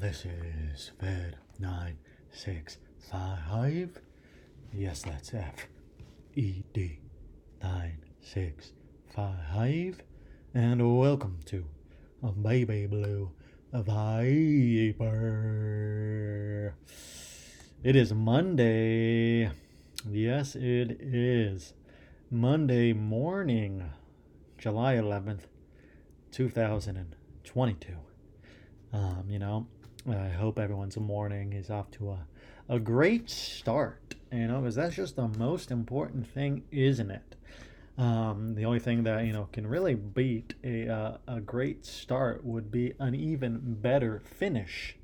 this is Fed 965. Yes, that's F E D 965. And welcome to a Baby Blue Viper. It is Monday. Yes, it is. Monday morning, July 11th, 2022. Um, you know, I hope everyone's morning is off to a, a great start, you know, because that's just the most important thing, isn't it? Um, the only thing that, you know, can really beat a, uh, a great start would be an even better finish.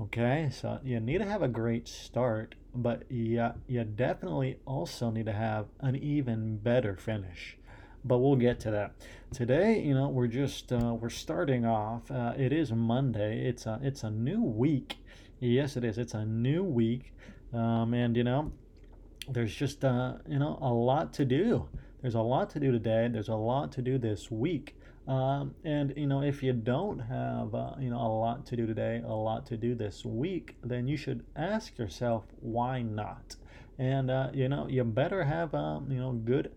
Okay, so you need to have a great start, but yeah, you definitely also need to have an even better finish but we'll get to that. Today, you know, we're just uh, we're starting off. Uh, it is Monday. It's a it's a new week. Yes, it is. It's a new week, um, and you know, there's just uh, you know a lot to do. There's a lot to do today. There's a lot to do this week. Um, and you know, if you don't have uh, you know a lot to do today, a lot to do this week, then you should ask yourself why not. And uh, you know, you better have um, you know good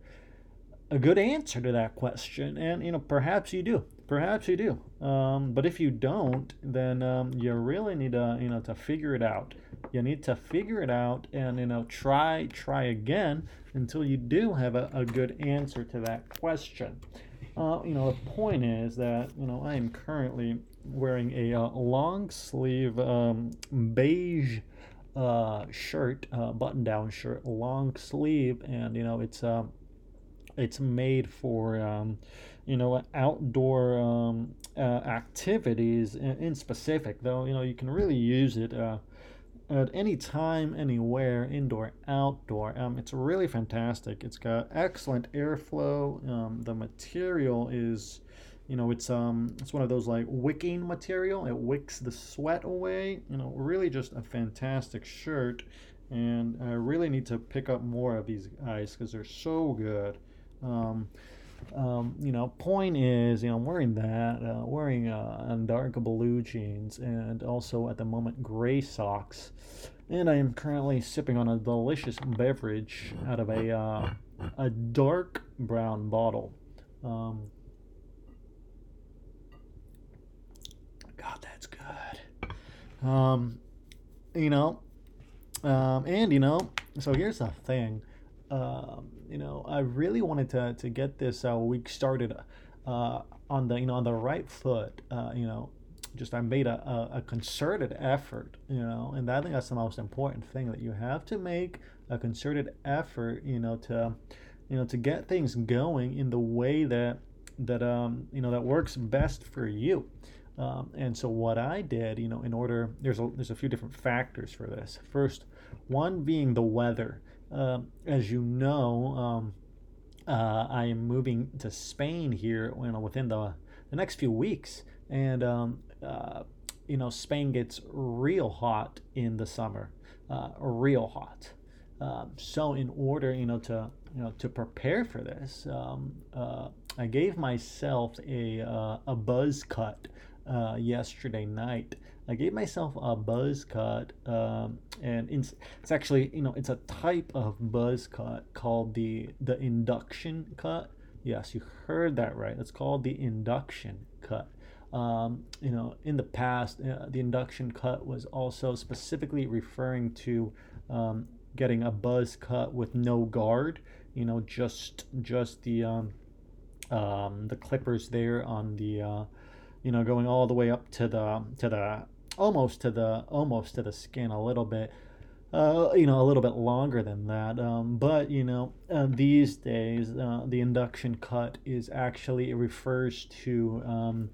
a good answer to that question. And, you know, perhaps you do. Perhaps you do. Um, but if you don't, then um, you really need to, you know, to figure it out. You need to figure it out and, you know, try, try again until you do have a, a good answer to that question. Uh, you know, the point is that, you know, I am currently wearing a uh, long sleeve um, beige uh, shirt, uh, button down shirt, long sleeve, and, you know, it's, uh, it's made for um, you know outdoor um, uh, activities in, in, specific though you know you can really use it uh, at any time anywhere indoor outdoor. Um, it's really fantastic. It's got excellent airflow. Um, the material is you know it's um it's one of those like wicking material. It wicks the sweat away. You know really just a fantastic shirt. And I really need to pick up more of these guys because they're so good um, um, you know, point is, you know, I'm wearing that, uh, wearing uh, dark blue jeans, and also at the moment gray socks, and I am currently sipping on a delicious beverage out of a uh, a dark brown bottle. Um, God, that's good. Um, you know, um, and you know, so here's the thing. Um, you know, I really wanted to, to get this uh, week started uh, on the you know on the right foot. Uh, you know, just I made a, a, a, concerted effort. You know, and I think that's the most important thing that you have to make a concerted effort. You know, to you know to get things going in the way that that um you know that works best for you. Um, and so what I did, you know, in order there's a there's a few different factors for this. First, one being the weather. Uh, as you know, um, uh, I am moving to Spain here you know, within the, the next few weeks. And, um, uh, you know, Spain gets real hot in the summer, real hot. Um, so in order, you know, to, you know, to prepare for this, um, I gave myself a, a buzz cut yesterday night I gave myself a buzz cut, um, and it's, it's actually you know it's a type of buzz cut called the the induction cut. Yes, you heard that right. It's called the induction cut. Um, you know, in the past, uh, the induction cut was also specifically referring to um, getting a buzz cut with no guard. You know, just just the um, um, the clippers there on the uh, you know going all the way up to the to the almost to the almost to the skin a little bit uh, you know, a little bit longer than that. Um, but you know, uh, these days, uh, the induction cut is actually it refers to um,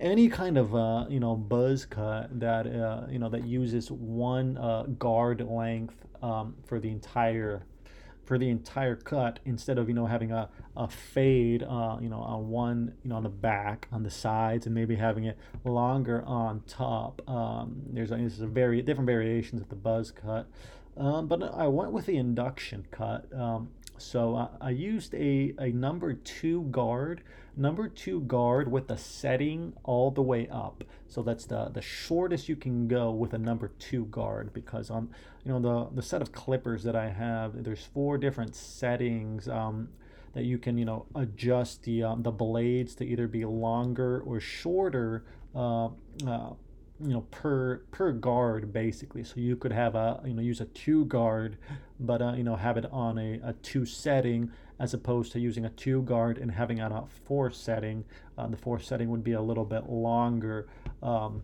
any kind of uh, you know buzz cut that uh, you know that uses one uh, guard length um, for the entire for the entire cut instead of you know having a, a fade uh, you know on one you know on the back on the sides and maybe having it longer on top. Um, there's, a, very different variations of the buzz cut. Um, but I went with the induction cut. Um, so I, I used a, a number two guard number two guard with the setting all the way up. So that's the the shortest you can go with a number two guard because on you know the the set of clippers that I have, there's four different settings. Um, that you can you know adjust the um, the blades to either be longer or shorter uh, uh, you know per per guard basically so you could have a you know use a two guard but uh, you know have it on a, a two setting as opposed to using a two guard and having on a four setting uh, the four setting would be a little bit longer um,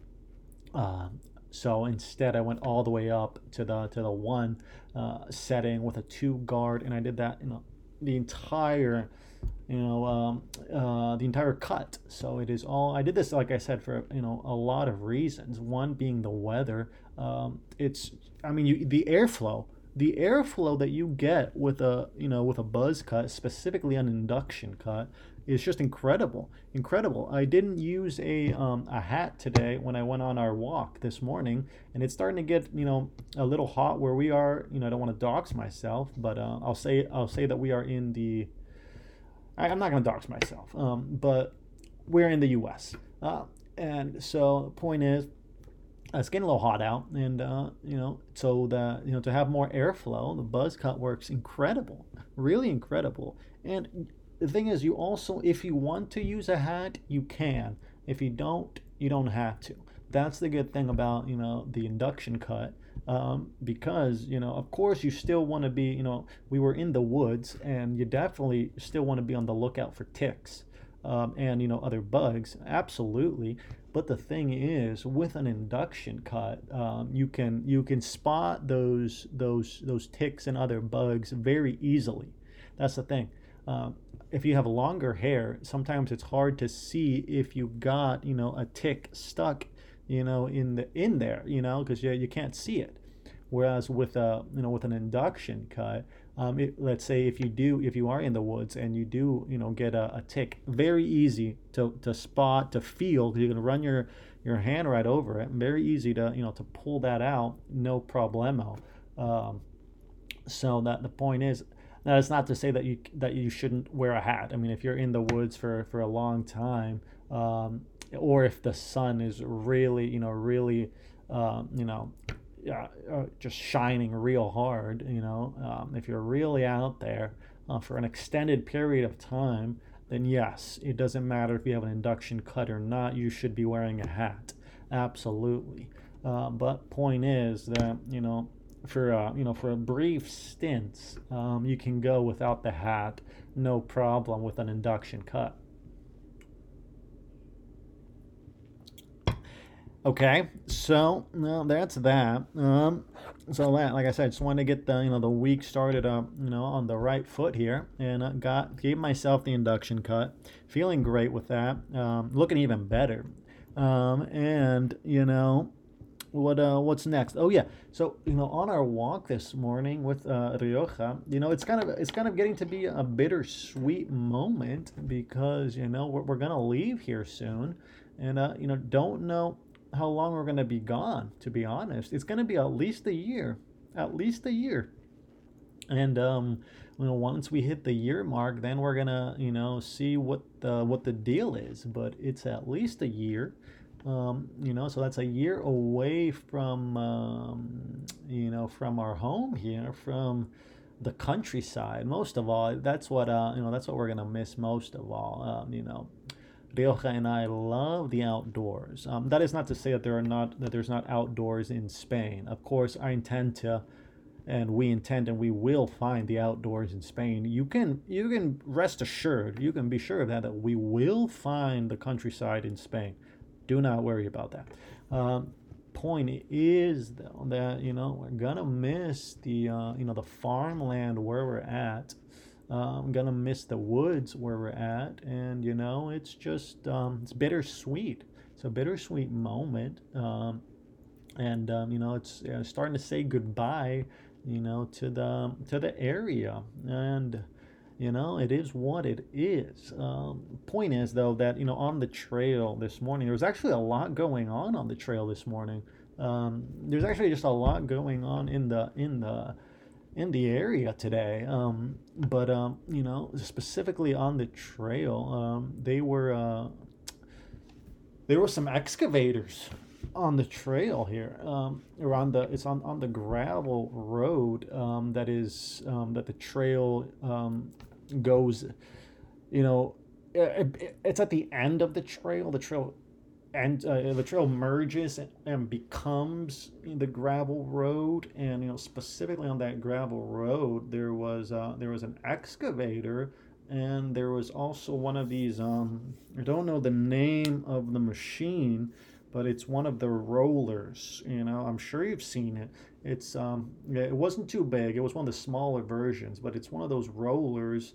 uh, so instead I went all the way up to the to the one uh, setting with a two guard and I did that you know the entire you know um, uh, the entire cut. So it is all i did this like i said for you know a lot of reasons. One being the weather um, it's i mean you, the airflow the airflow that you get with a you know with a buzz cut specifically an induction cut is just incredible incredible i didn't use a um, a hat today when i went on our walk this morning and it's starting to get you know a little hot where we are you know i don't want to dox myself but uh, i'll say i'll say that we are in the I, am not going to dox myself, um, but we're in the U.S. Uh, and so the point is, uh, it's getting a little hot out, and uh, you know, so that you know to have more airflow, the buzz cut works incredible, really incredible. And the thing is, you also, if you want to use a hat, you can. If you don't, you don't have to. That's the good thing about you know the induction cut um, because you know of course you still want to be you know we were in the woods and you definitely still want to be on the lookout for ticks um, and you know other bugs absolutely. But the thing is with an induction cut um, you can you can spot those those those ticks and other bugs very easily. That's the thing. Um, if you have longer hair sometimes it's hard to see if you got you know a tick stuck you know in the in there you know because you, you can't see it. Whereas with a you know with an induction cut um, it, let's say if you do if you are in the woods and you do you know get a, a tick very easy to, to spot to feel you can run your your hand right over it. Very easy to you know to pull that out no problemo. Um, so that the point is now that's not to say that you that you shouldn't wear a hat. I mean if you're in the woods for for a long time um, or if the sun is really, you know, really, um, you know, uh, uh, just shining real hard, you know, um, if you're really out there uh, for an extended period of time, then yes, it doesn't matter if you have an induction cut or not, you should be wearing a hat. Absolutely. Uh, but point is that, you know, for you know for a brief stints, um, you can go without the hat, no problem with an induction cut. Okay, so well, that's that. Um, so that, like I said, just wanted to get the you know the week started up you know on the right foot here, and got gave myself the induction cut, feeling great with that, um, looking even better, um, and you know what uh, what's next? Oh yeah, so you know on our walk this morning with uh, Rioja, you know it's kind of it's kind of getting to be a bittersweet moment because you know we're, we're gonna leave here soon, and uh, you know don't know how long we're going to be gone, to be honest. It's going to be at least a year, at least a year. And um, you know, once we hit the year mark, then we're gonna, you know, see what the what the deal is. But it's at least a year, um, you know. So that's a year away from, um, you know, from our home here, from the countryside. Most of all, that's what uh, you know. That's what we're gonna miss most of all. Um, you know, Rioja and I love the outdoors. Um, that is not to say that there are not that there's not outdoors in Spain. Of course, I intend to, and we intend and we will find the outdoors in Spain. You can you can rest assured. You can be sure of that that we will find the countryside in Spain. Do not worry about that. Um, point is though that you know we're gonna miss the uh, you know the farmland where we're at uh, I'm gonna miss the woods where we're at, and you know, it's just um, it's bittersweet. It's a bittersweet moment, um, and um, you know, it's uh, starting to say goodbye, you know, to the to the area, and you know, it is what it is. Um, point is though that you know, on the trail this morning, there was actually a lot going on on the trail this morning. Um, there's actually just a lot going on in the in the in the area today. Um, but um, you know, specifically on the trail, um, they were uh, there were some excavators on the trail here um, around the it's on, on the gravel road um, that is um, that the trail um, goes you know it, it, it's at the end of the trail the trail and uh, the trail merges and, and becomes the gravel road. And you know specifically on that gravel road there was uh, there was an excavator. And there was also one of these um I don't know the name of the machine but it's one of the rollers you know. I'm sure you've seen it. It's um it wasn't too big. It was one of the smaller versions but it's one of those rollers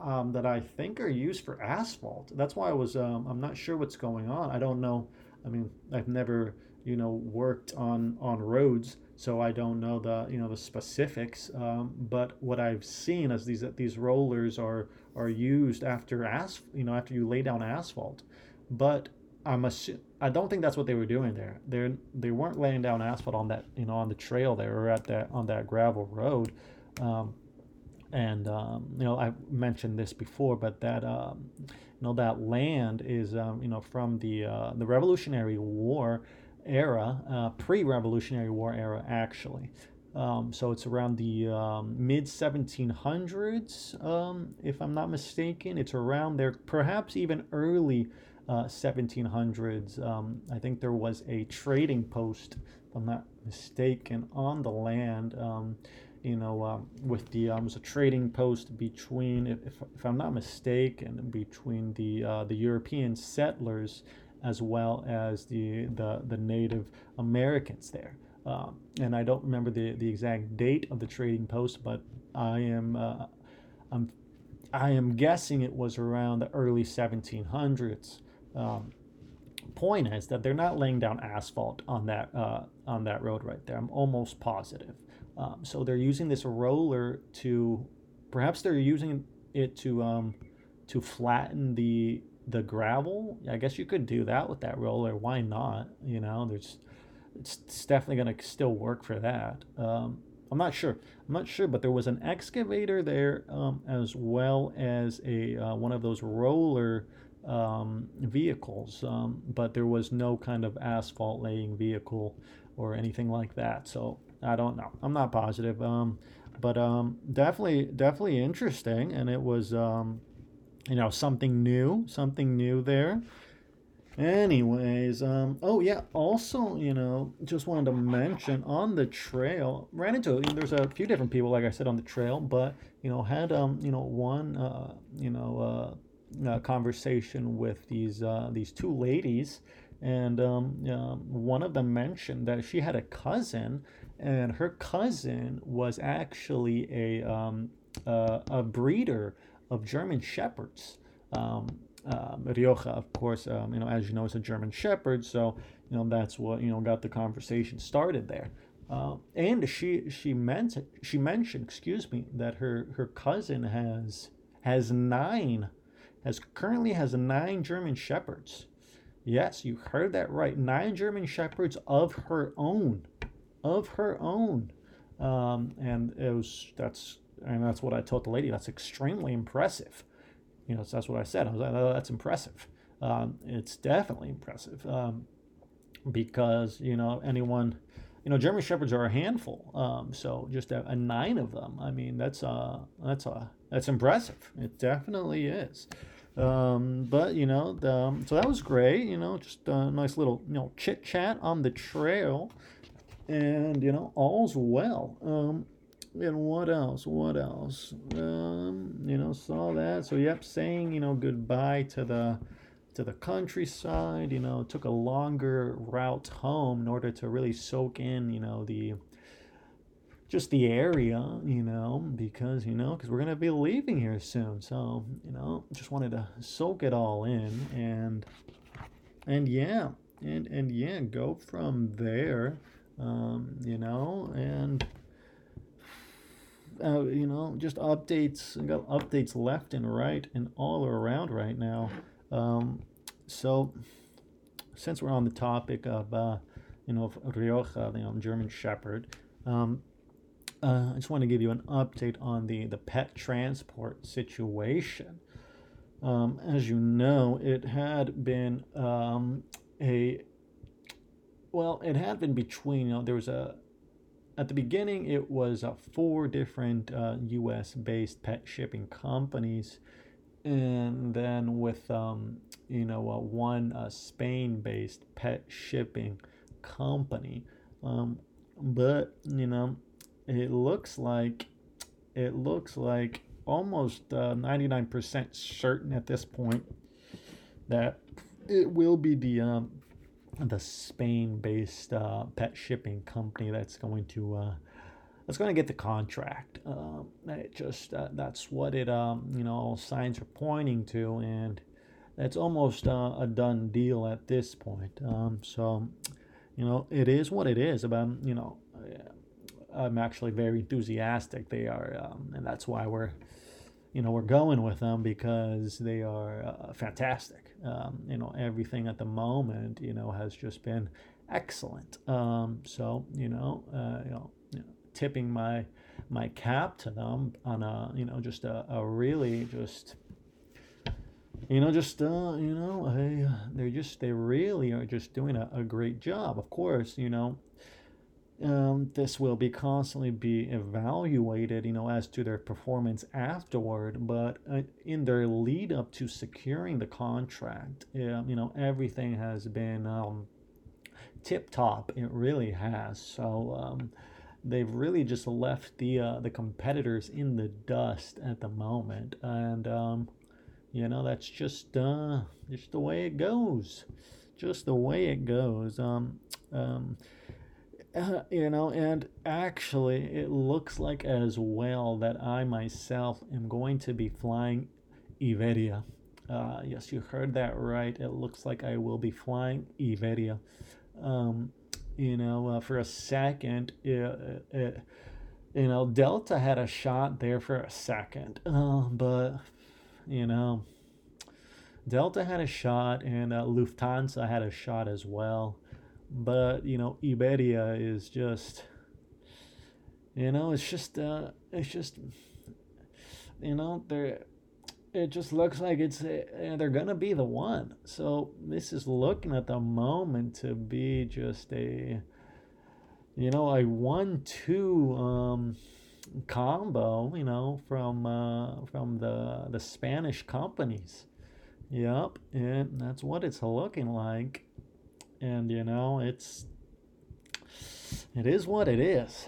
um, that I think are used for asphalt. That's why I was um, I'm not sure what's going on. I don't know. I mean, I've never you know worked on on roads, so I don't know the you know the specifics. Um, but what I've seen is these that these rollers are are used after as you know after you lay down asphalt. But I'm assu- I don't think that's what they were doing there. They they weren't laying down asphalt on that you know on the trail there or at that on that gravel road. Um, and um, you know I mentioned this before, but that um, you know that land is um, you know from the uh, the Revolutionary War era, uh, pre-Revolutionary War era actually. Um, so it's around the um, mid 1700s, um, if I'm not mistaken. It's around there, perhaps even early uh, 1700s. I think there was a trading post, if I'm not mistaken, on the land you know, um, with the um, was a trading post between, if, if I'm not mistaken, between the uh, the European settlers as well as the the, the Native Americans there. Um, and I don't remember the, the exact date of the trading post, but I am uh, I'm I am guessing it was around the early 1700s. Um, point is that they're not laying down asphalt on that uh, on that road right there. I'm almost positive. Um, so they're using this roller to, perhaps they're using it to um, to flatten the the gravel. I guess you could do that with that roller. Why not? You know, there's it's, it's definitely to still work for that. Um, I'm not sure. I'm not sure, but there was an excavator there um, as well as a uh, one of those roller um, vehicles, um, but there was no kind of asphalt laying vehicle or anything like that. So I don't know. I'm not positive. Um, but um, definitely, definitely interesting, and it was, um, you know, something new, something new there. Anyways, um, oh yeah, also, you know, just wanted to mention on the trail, ran into, you know, there's a few different people, like I said, on the trail, but, you know, had, um, you know, one, uh, you know, uh, uh, conversation with these, uh, these two ladies, and um, uh, one of them mentioned that she had a cousin and her cousin was actually a um, uh, a breeder of German shepherds. Um, uh, Rioja, of course, um, you know, as you know, is a German shepherd, so you know that's what you know got the conversation started there. Uh, and she she meant she mentioned, excuse me, that her her cousin has has nine, has currently has nine German shepherds. Yes, you heard that right. Nine German shepherds of her own of her own. Um, and it was that's and that's what I told the lady. That's extremely impressive. You know, so that's what I said. I was like, oh, that's impressive. Um, it's definitely impressive um, because you know anyone, you know, German shepherds are a handful. Um, so just a, a, nine of them. I mean, that's a that's a that's impressive. It definitely is. Um, but you know, the, um, so that was great. You know, just a nice little you know chit chat on the trail and you know all's well. Um and what else? What else? Um you know saw that. So yep saying you know goodbye to the to the countryside you know took a longer route home in order to really soak in you know the just the area you know because you know because we're gonna be leaving here soon. So you know just wanted to soak it all in and and yeah and and yeah go from there um, you know, and uh, you know, just updates. Got updates left and right and all around right now. Um, so, since we're on the topic of, uh, you know, Rioja, you know, German Shepherd, um, uh, I just want to give you an update on the, the pet transport situation. Um, as you know, it had been um, a well, it had been between. You know, there was a at the beginning it was uh, four different uh, U.S. based pet shipping companies, and then with um, you know uh, one uh, Spain based pet shipping company. Um, but you know, it looks like it looks like almost uh, 99% certain at this point that it will be the um, the Spain-based uh, pet shipping company that's going to uh, that's going to get the contract. Um, it just uh, that's what it um, you know signs are pointing to, and that's almost uh, a done deal at this point. Um, so you know it is what it is. But you know I'm actually very enthusiastic. They are, um, and that's why we're you know we're going with them because they are uh, fantastic. Um, you know everything at the moment you know has just been excellent. Um, so you know, uh, you know tipping my my cap to them on a you know just a, a really just you know just uh, you know I, they're just they really are just doing a, a great job. Of course, you know um, this will be constantly be evaluated, you know, as to their performance afterward. But uh, in their lead up to securing the contract, uh, you know, everything has been um, tip top. It really has. So um, they've really just left the uh, the competitors in the dust at the moment, and um, you know that's just uh, just the way it goes. Just the way it goes. Uh, you know, and actually, it looks like as well that I myself am going to be flying Iberia. Uh, yes, you heard that right. It looks like I will be flying Iberia. Um, you know, uh, for a second, it, it, you know, Delta had a shot there for a second, uh, but you know, Delta had a shot, and uh, Lufthansa had a shot as well but you know Iberia is just you know it's just uh it's just you know they're it just looks like it's uh, they're gonna be the one. So this is looking at the moment to be just a you know a one two um combo you know from uh from the the spanish companies. Yep and that's what it's looking like and you know it's it is what it is.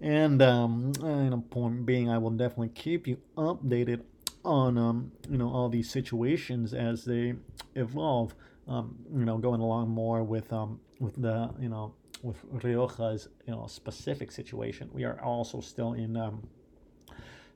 And um you know point being i will definitely keep you updated on um you know all these situations as they evolve. Um you know going along more with um with the you know with rioja's you know specific situation. We are also still in um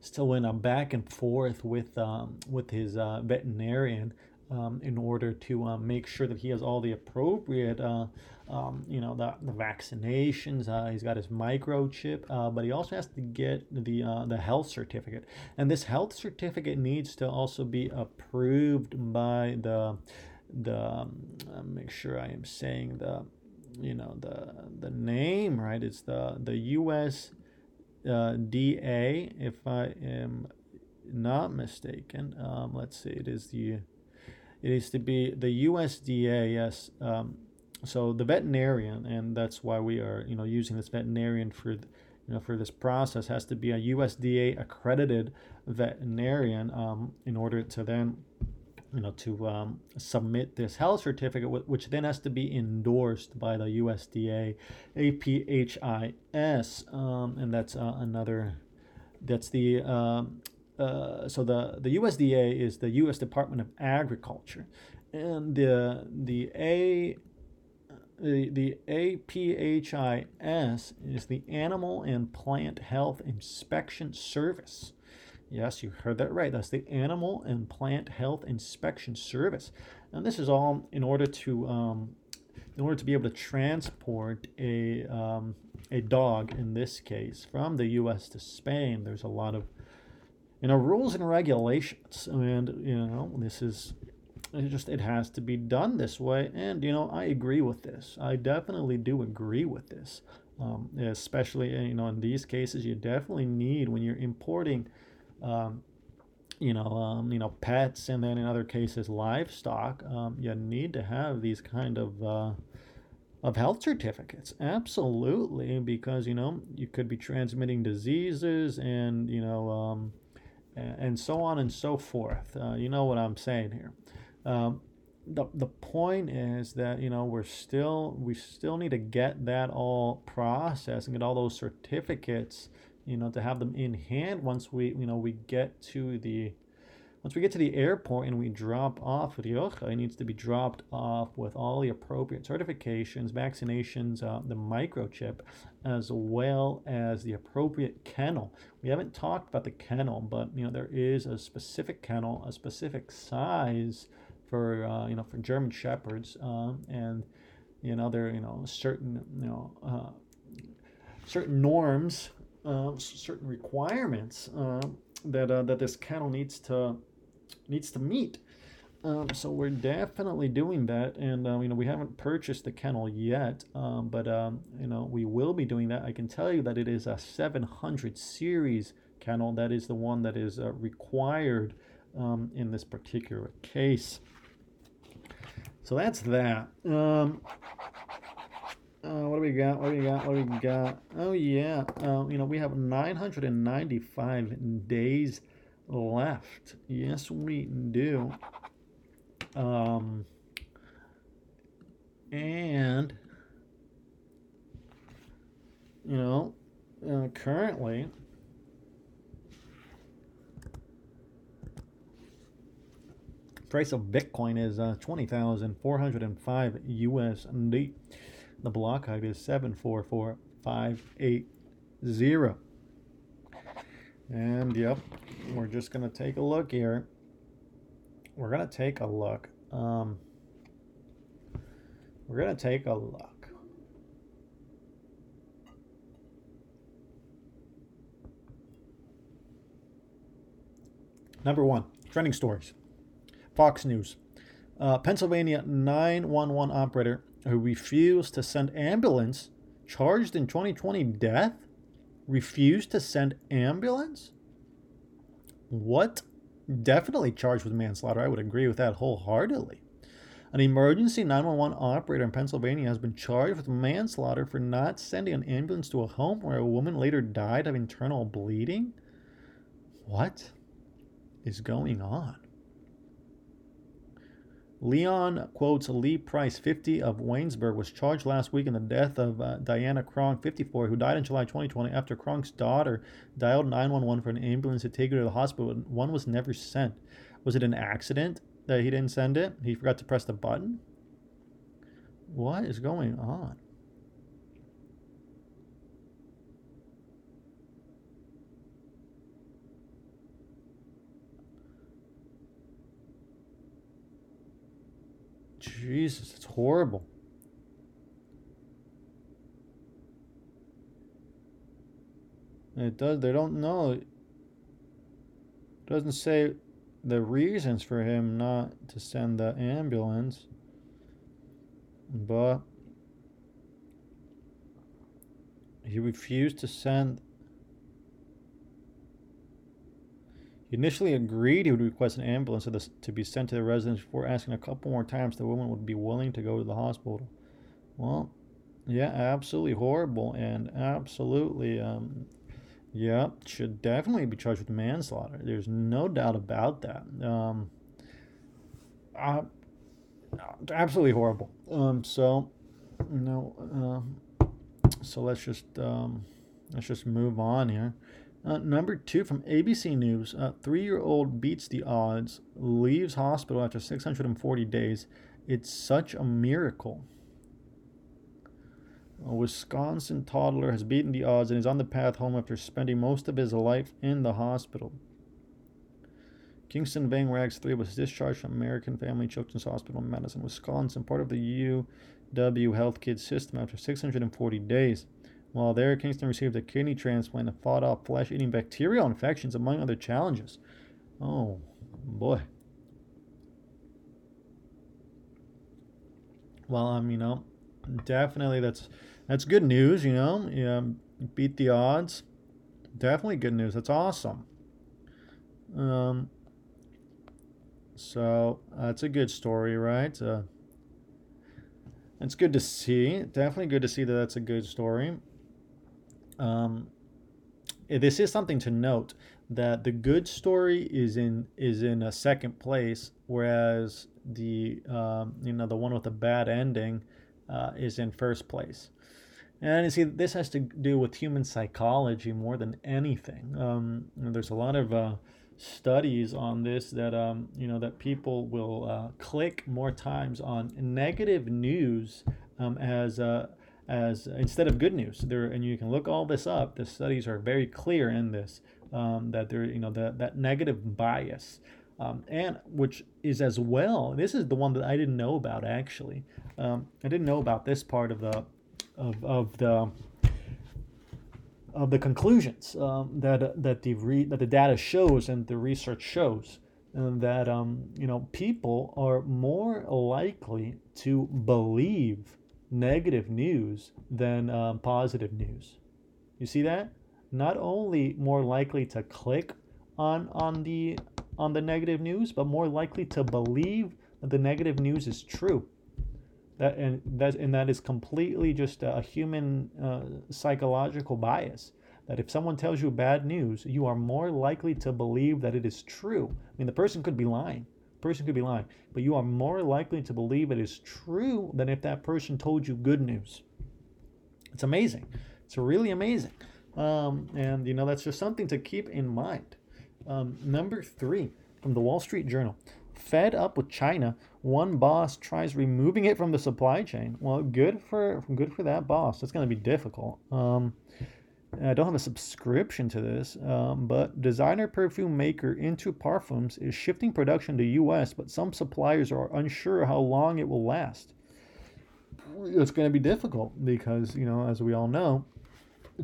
still went um, back and forth with um, with his uh, veterinarian um, in order to um, make sure that he has all the appropriate, uh, um, you know, the, the vaccinations. Uh, he's got his microchip, uh, but he also has to get the uh, the health certificate, and this health certificate needs to also be approved by the the. Um, make sure I am saying the, you know, the the name right. It's the the U.S uh, DA, if I am not mistaken. Um, let's see, it is the it is to be the USDA. Yes. Um, so the veterinarian, and that's why we are you know using this veterinarian for. You know, for this process has to be a USDA accredited veterinarian um, in order to then you know, to um, submit this health certificate, which then has to be endorsed by the USDA, APHIS, um, and that's uh, another. That's the um, uh, so the the USDA is the U.S. Department of Agriculture, and the the A. The, the APHIS is the Animal and Plant Health Inspection Service. Yes, you heard that right. That's the Animal and Plant Health Inspection Service. And this is all in order to um, in order to be able to transport a um, a dog in this case from the U.S. to Spain. There's a lot of you know rules and regulations, and you know this is it just it has to be done this way and you know i agree with this i definitely do agree with this um, especially you know in these cases you definitely need when you're importing um, you know um, you know pets and then in other cases livestock um, you need to have these kind of uh, of health certificates. Absolutely because you know you could be transmitting diseases and you know um, and so on and so forth. Uh, you know what i'm saying here. Um, the, the point is that you know we're still we still need to get that all processed and get all those certificates you know to have them in hand once we you know we get to the once we get to the airport and we drop off Rioja, it needs to be dropped off with all the appropriate certifications, vaccinations, uh, the microchip, as well as the appropriate kennel. We haven't talked about the kennel, but you know there is a specific kennel, a specific size for uh, you know for German shepherds, um, and you know there you know certain you know uh, certain norms, uh, certain requirements uh, that uh, that this kennel needs to needs to meet. Um, so we're definitely doing that, and uh, you know we haven't purchased the kennel yet, um, but um, you know we will be doing that. I can tell you that it is a 700 series kennel. That is the one that is uh, required um, in this particular case. So that's that. Uh, what do we got? What do we got? What do we got? Oh yeah, uh, you know we have 995 days left. Yes, we do. Um, and you know, uh, currently price of Bitcoin is uh, 20,405 USD. The block height is 744580. And yep, we're just going to take a look here. We're going to take a look. Um, we're going to take a look. Number one, trending stories. Fox News. Uh, Pennsylvania 911 operator who refused to send ambulance charged in 2020 death? Refused to send ambulance? What? Definitely charged with manslaughter. I would agree with that wholeheartedly. An emergency 911 operator in Pennsylvania has been charged with manslaughter for not sending an ambulance to a home where a woman later died of internal bleeding. What is going on? Leon quotes Lee Price, 50 of Waynesburg, was charged last week in the death of uh, Diana Kronk, 54, who died in July 2020 after Kronk's daughter dialed 911 for an ambulance to take her to the hospital. One was never sent. Was it an accident that he didn't send it? He forgot to press the button? What is going on? Jesus, it's horrible. It does. They don't know. It doesn't say the reasons for him not to send the ambulance, but he refused to send He initially agreed he would request an ambulance to be sent to the residence before asking a couple more times the woman would be willing to go to the hospital. Well, yeah, absolutely horrible and absolutely, um, yeah, should definitely be charged with manslaughter. There's no doubt about that. Um, uh, absolutely horrible. Um, so, no, uh, so let's just um, let's just move on here. Uh, number two from ABC News uh, three year old beats the odds, leaves hospital after 640 days. It's such a miracle. A Wisconsin toddler has beaten the odds and is on the path home after spending most of his life in the hospital. Kingston Van Rags 3 was discharged from American Family Children's Hospital in Madison, Wisconsin, part of the UW Health Kids system after 640 days. While there, Kingston received a kidney transplant and fought off flesh eating bacterial infections, among other challenges. Oh, boy. Well, um, you know, definitely that's that's good news. You know, yeah, beat the odds. Definitely good news. That's awesome. Um, so that's uh, a good story, right? Uh, it's good to see. Definitely good to see that that's a good story. Um, eh, this is something to note that the good story is in is in a second place, whereas the um, you know the one with the bad ending uh, is in first place. And you see, this has to do with human psychology more than anything. Um, there's a lot of uh, studies on this that um, you know that people will uh, click more times on negative news um, as uh, as instead of good news. There and you can look all this up. The studies are very clear in this um, that there you know that that negative bias. Um, and which is as well. This is the one that I didn't know about actually. Um, I didn't know about this part of the of, of the of the conclusions um, that that the re- that the data shows and the research shows and that um, you know people are more likely to believe negative news than um, positive news. You see that? Not only more likely to click on on the on the negative news, but more likely to believe that the negative news is true. That and that and that is completely just a human uh, psychological bias. That if someone tells you bad news, you are more likely to believe that it is true. I mean, the person could be lying. Person could be lying, but you are more likely to believe it is true than if that person told you good news. It's amazing. It's really amazing. Um, and you know that's just something to keep in mind. Um, number three from the Wall Street Journal. Fed up with China, one boss tries removing it from the supply chain. Well, good for good for that boss. It's going to be difficult. Um, I don't have a subscription to this, um, but designer perfume maker Inter Parfums is shifting production to U.S., but some suppliers are unsure how long it will last. It's going to be difficult because, you know, as we all know,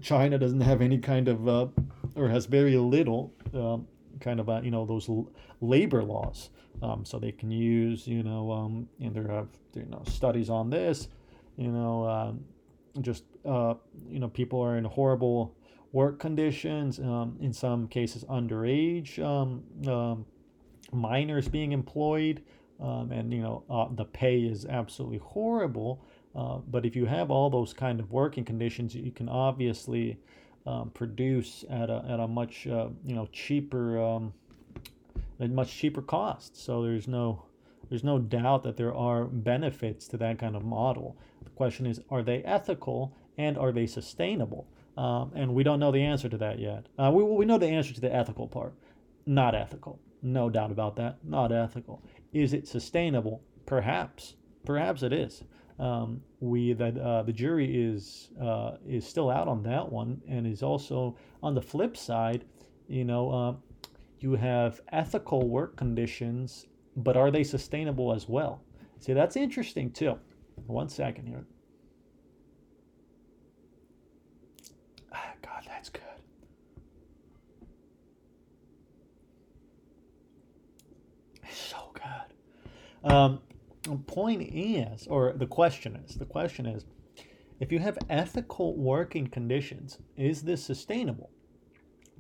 China doesn't have any kind of, uh, or has very little um, kind of, uh, you know, those l- labor laws. Um, so they can use, you know, um, and there have you know studies on this, you know, um, just uh, you know people are in horrible work conditions. Um, in some cases, underage um, um, minors being employed, um, and you know uh, the pay is absolutely horrible. Uh, but if you have all those kind of working conditions, you can obviously um, produce at a, at a much uh, you know cheaper at much cheaper cost. So there's no there's no doubt that there are benefits to that kind of model. The question is, are they ethical and are they sustainable? Um, and we don't know the answer to that yet. Uh, we, we know the answer to the ethical part. Not ethical. No doubt about that. Not ethical. Is it sustainable? Perhaps. Perhaps it is. Um, we that uh, the jury is uh, is still out on that one, and is also on the flip side. You know, uh, you have ethical work conditions, but are they sustainable as well? See, that's interesting too. One second here. Ah, God, that's good. so good. Um, point is, or the question is, the question is, if you have ethical working conditions, is this sustainable?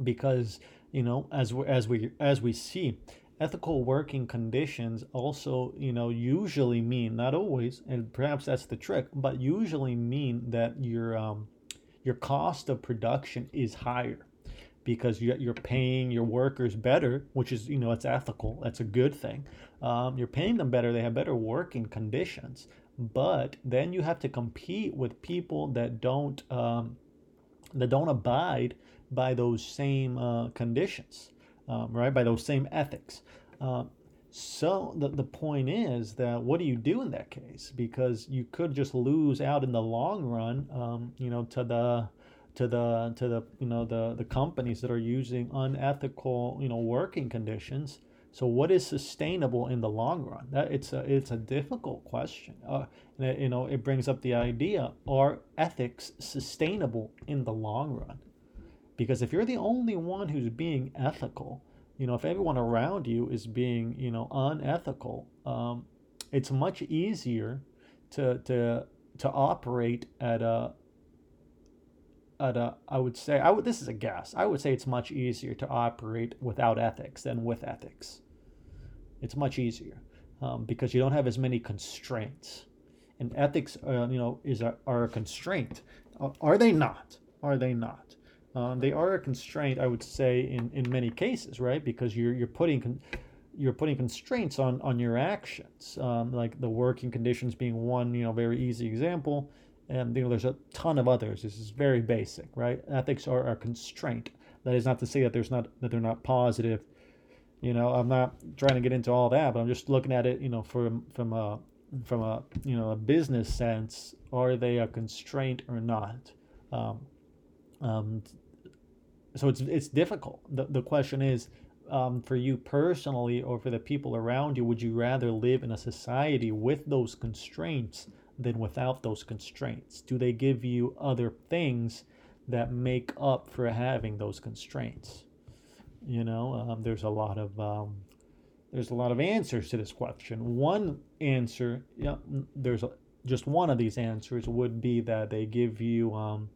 Because you know as we as we as we see ethical working conditions also you know usually mean not always and perhaps that's the trick but usually mean that your um, your cost of production is higher because you're paying your workers better which is you know it's ethical that's a good thing. Um, you're paying them better they have better working conditions but then you have to compete with people that don't um, that don't abide by those same uh, conditions, um, right? By those same ethics. Uh, so the, the point is that what do you do in that case? Because you could just lose out in the long run, um, you know, to the to the to the you know the the companies that are using unethical you know working conditions. So what is sustainable in the long run? That it's a it's a difficult question. Uh, you know, it brings up the idea: Are ethics sustainable in the long run? Because if you're the only one who's being ethical, you know, if everyone around you is being, you know, unethical, um, it's much easier to to to operate at a at a I would say I would this is a guess. I would say it's much easier to operate without ethics than with ethics. It's much easier um, because you don't have as many constraints. And ethics, uh, you know, is a, are a constraint. Are they not? Are they not? Um, they are a constraint, I would say, in, in many cases, right? Because you're you're putting con- you're putting constraints on on your actions, um, like the working conditions being one, you know, very easy example. And you know there's a ton of others. This is very basic right? Ethics are a constraint. That is not to say that there's not that they're not positive. You know i'm not trying to get into all that but i'm just looking at it you know from from a from a you know a business sense. Are they a constraint or not? Um, um, so it's it's difficult the, the question is um, for you personally or for the people around you would you rather live in a society with those constraints than without those constraints? Do they give you other things that make up for having those constraints? You know, um, there's a lot of um, there's a lot of answers to this question. One answer, yeah, there's a, just one of these answers would be that they give you, um,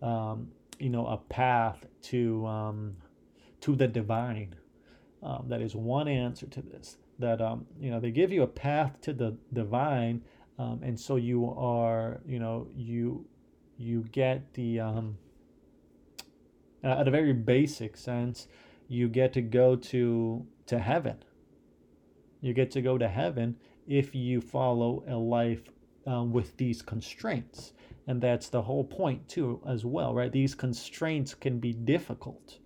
um, you know, a path to um, to the divine. Um, that is one answer to this. That um, you know, they give you a path to the divine um, and so you are you know you you get the um, at a very basic sense you get to go to to heaven you get to go to heaven if you follow a life um, with these constraints and that's the whole point too as well right these constraints can be difficult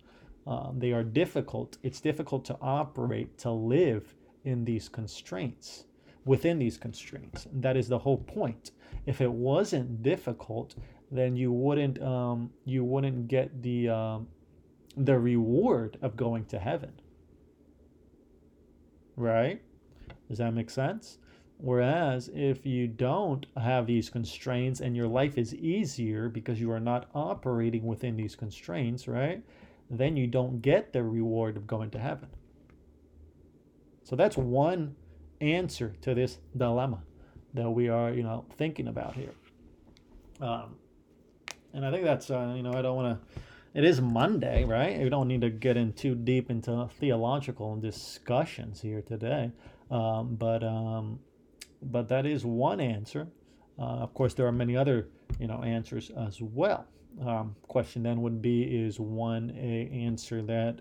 um, they are difficult it's difficult to operate to live in these constraints within these constraints. And that is the whole point. If it wasn't difficult, then you wouldn't um, you wouldn't get the um, the reward of going to heaven. Right? Does that make sense? Whereas if you don't have these constraints and your life is easier because you are not operating within these constraints, right? Then you don't get the reward of going to heaven. So that's one answer to this dilemma that we are, you know, thinking about here. Um, and I think that's, uh, you know, I don't want to. It is Monday, right? We don't need to get in too deep into theological discussions here today, um, but um, but that is one answer. Uh, of course, there are many other, you know, answers as well. Um, question then would be: Is one a answer that,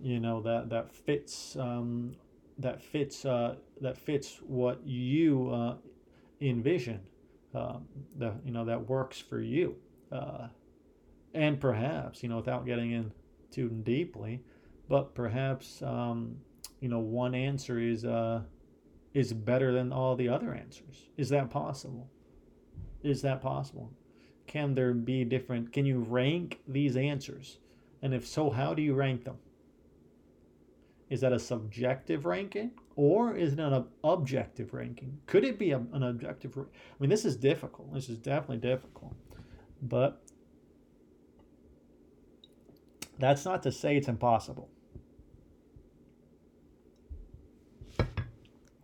you know, that that fits um, that fits uh, that fits what you uh, envision um, that you know that works for you uh, and perhaps you know without getting in too deeply but perhaps um, you know one answer is uh, is better than all the other answers is that possible is that possible can there be different can you rank these answers and if so how do you rank them is that a subjective ranking or is it an objective ranking? Could it be a, an objective? I mean, this is difficult. This is definitely difficult. But that's not to say it's impossible.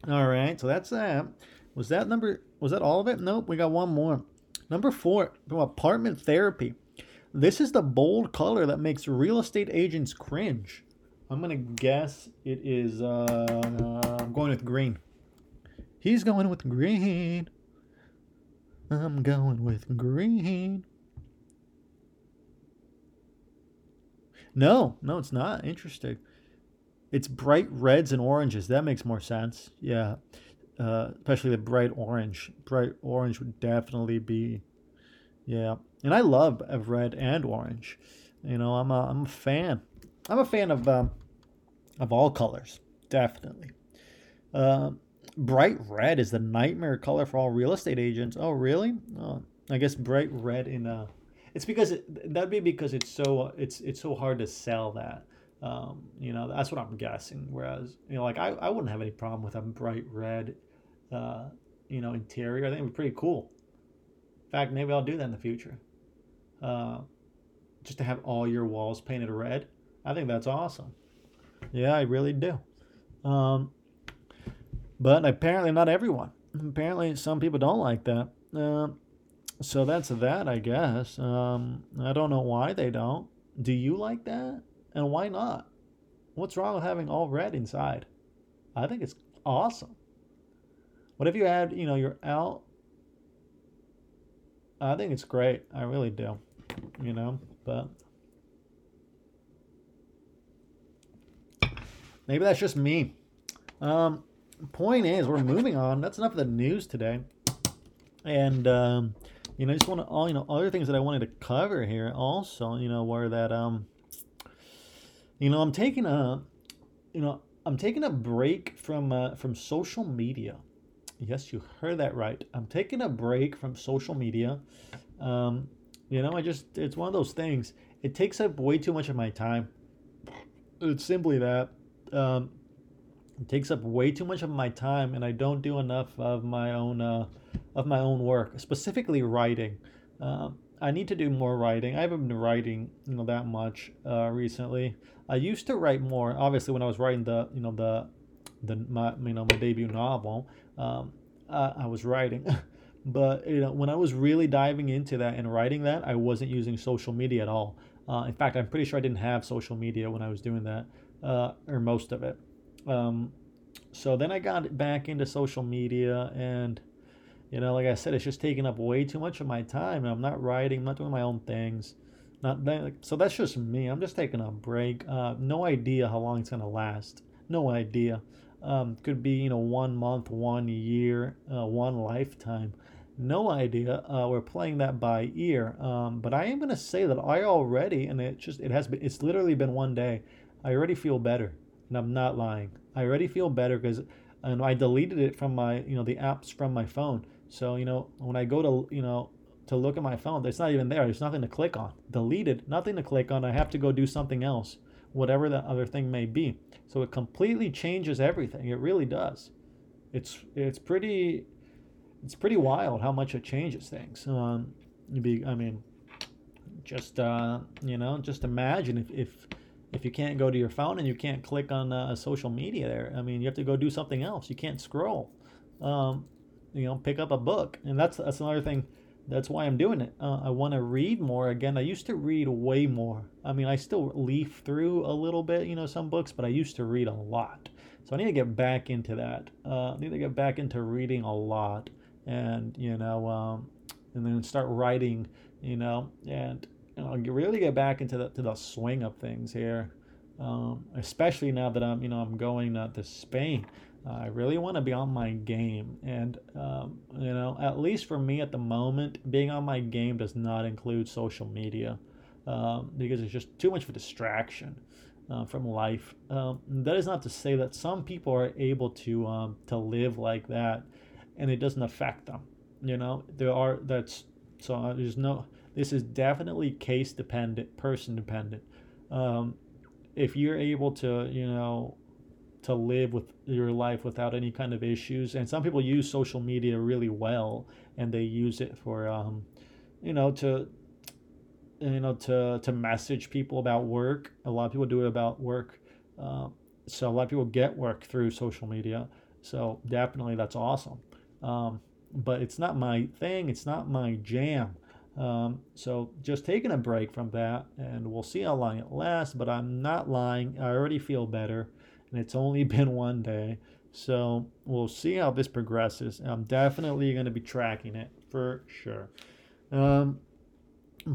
All right, so that's that. Was that number? Was that all of it? Nope, we got one more. Number four, apartment therapy. This is the bold color that makes real estate agents cringe. I'm gonna guess it is. Uh, I'm going with green. He's going with green. I'm going with green. No, no, it's not. Interesting. It's bright reds and oranges. That makes more sense. Yeah. Uh, especially the bright orange. Bright orange would definitely be. Yeah. And I love red and orange. You know, I'm a, I'm a fan. I'm a fan of um, of all colors, definitely. Uh, bright red is the nightmare color for all real estate agents. Oh, really? Oh, I guess bright red in a. It's because it, that'd be because it's so it's it's so hard to sell that. Um, you know, that's what I'm guessing. Whereas, you know, like I, I wouldn't have any problem with a bright red, uh, you know, interior. I think it'd be pretty cool. In fact, maybe I'll do that in the future. Uh, just to have all your walls painted red. I think that's awesome. Yeah, I really do. Um, but apparently, not everyone. apparently some people don't like that. Uh, so that's that, I guess. Um, I don't know why they don't. Do you like that? And why not? What's wrong with having all red inside? I think it's awesome. What if you had, you know, you're out? I think it's great. I really do. You know, but maybe that's just me. Um, point is, we're moving on. That's enough of the news today. And um, you know, I just want to all you know other things that I wanted to cover here also. You know, were that um, you know, I'm taking a, you know, I'm taking a break from uh, from social media. Yes, you heard that right. I'm taking a break from social media. Um, you know, I just it's one of those things. It takes up way too much of my time. It's simply that. Um, it takes up way too much of my time, and I don't do enough of my own uh, of my own work, specifically writing. Um, I need to do more writing. I haven't been writing, you know, that much uh, recently. I used to write more. Obviously, when I was writing the, you know, the, the my, you know, my debut novel, um, I was writing. but you know, when I was really diving into that and writing that, I wasn't using social media at all. Uh, in fact, I'm pretty sure I didn't have social media when I was doing that, uh, or most of it. Um, so then I got back into social media and you know, like I said, it's just taking up way too much of my time. I'm not writing, I'm not doing my own things. Not that, so that's just me. I'm just taking a break. Uh, no idea how long it's gonna last. No idea. Um, could be you know one month, one year, uh, one lifetime. No idea. Uh, we're playing that by ear. Um, but I am gonna say that I already, and it just it has been. It's literally been one day. I already feel better, and I'm not lying. I already feel better because, and I deleted it from my you know the apps from my phone. So, you know, when I go to, you know, to look at my phone, it's not even there. There's nothing to click on. Deleted, nothing to click on. I have to go do something else, whatever that other thing may be. So it completely changes everything. It really does. It's it's pretty it's pretty wild how much it changes things. Um, be, I mean, just uh, you know, just imagine if, if if you can't go to your phone and you can't click on uh, social media there. I mean, you have to go do something else. You can't scroll. Um, you know pick up a book. And that's that's another thing. That's why i'm doing it. Uh, i want to read more. Again i used to read way more. I mean i still leaf through a little bit you know some books but i used to read a lot. So i need to get back into that. Uh, i need to get back into reading a lot and you know um, and then start writing you know and you know, really get back into the to the swing of things here. Um, especially now that i'm you know i'm going uh, to spain I really want to be on my game. And, um, you know, at least for me at the moment, being on my game does not include social media um, because it's just too much of a distraction uh, from life. Um, that is not to say that some people are able to, um, to live like that and it doesn't affect them. You know, there are, that's, so uh, there's no, this is definitely case dependent, person dependent. Um, if you're able to, you know, to live with your life without any kind of issues. And some people use social media really well, and they use it for, um, you know, to you know to to message people about work. A lot of people do it about work. Uh, so a lot of people get work through social media. So definitely that's awesome. Um, but it's not my thing. It's not my jam. Um, so just taking a break from that, and we'll see how long it lasts. But I'm not lying. I already feel better and it's only been one day. So we'll see how this progresses. I'm definitely going to be tracking it for sure. Um,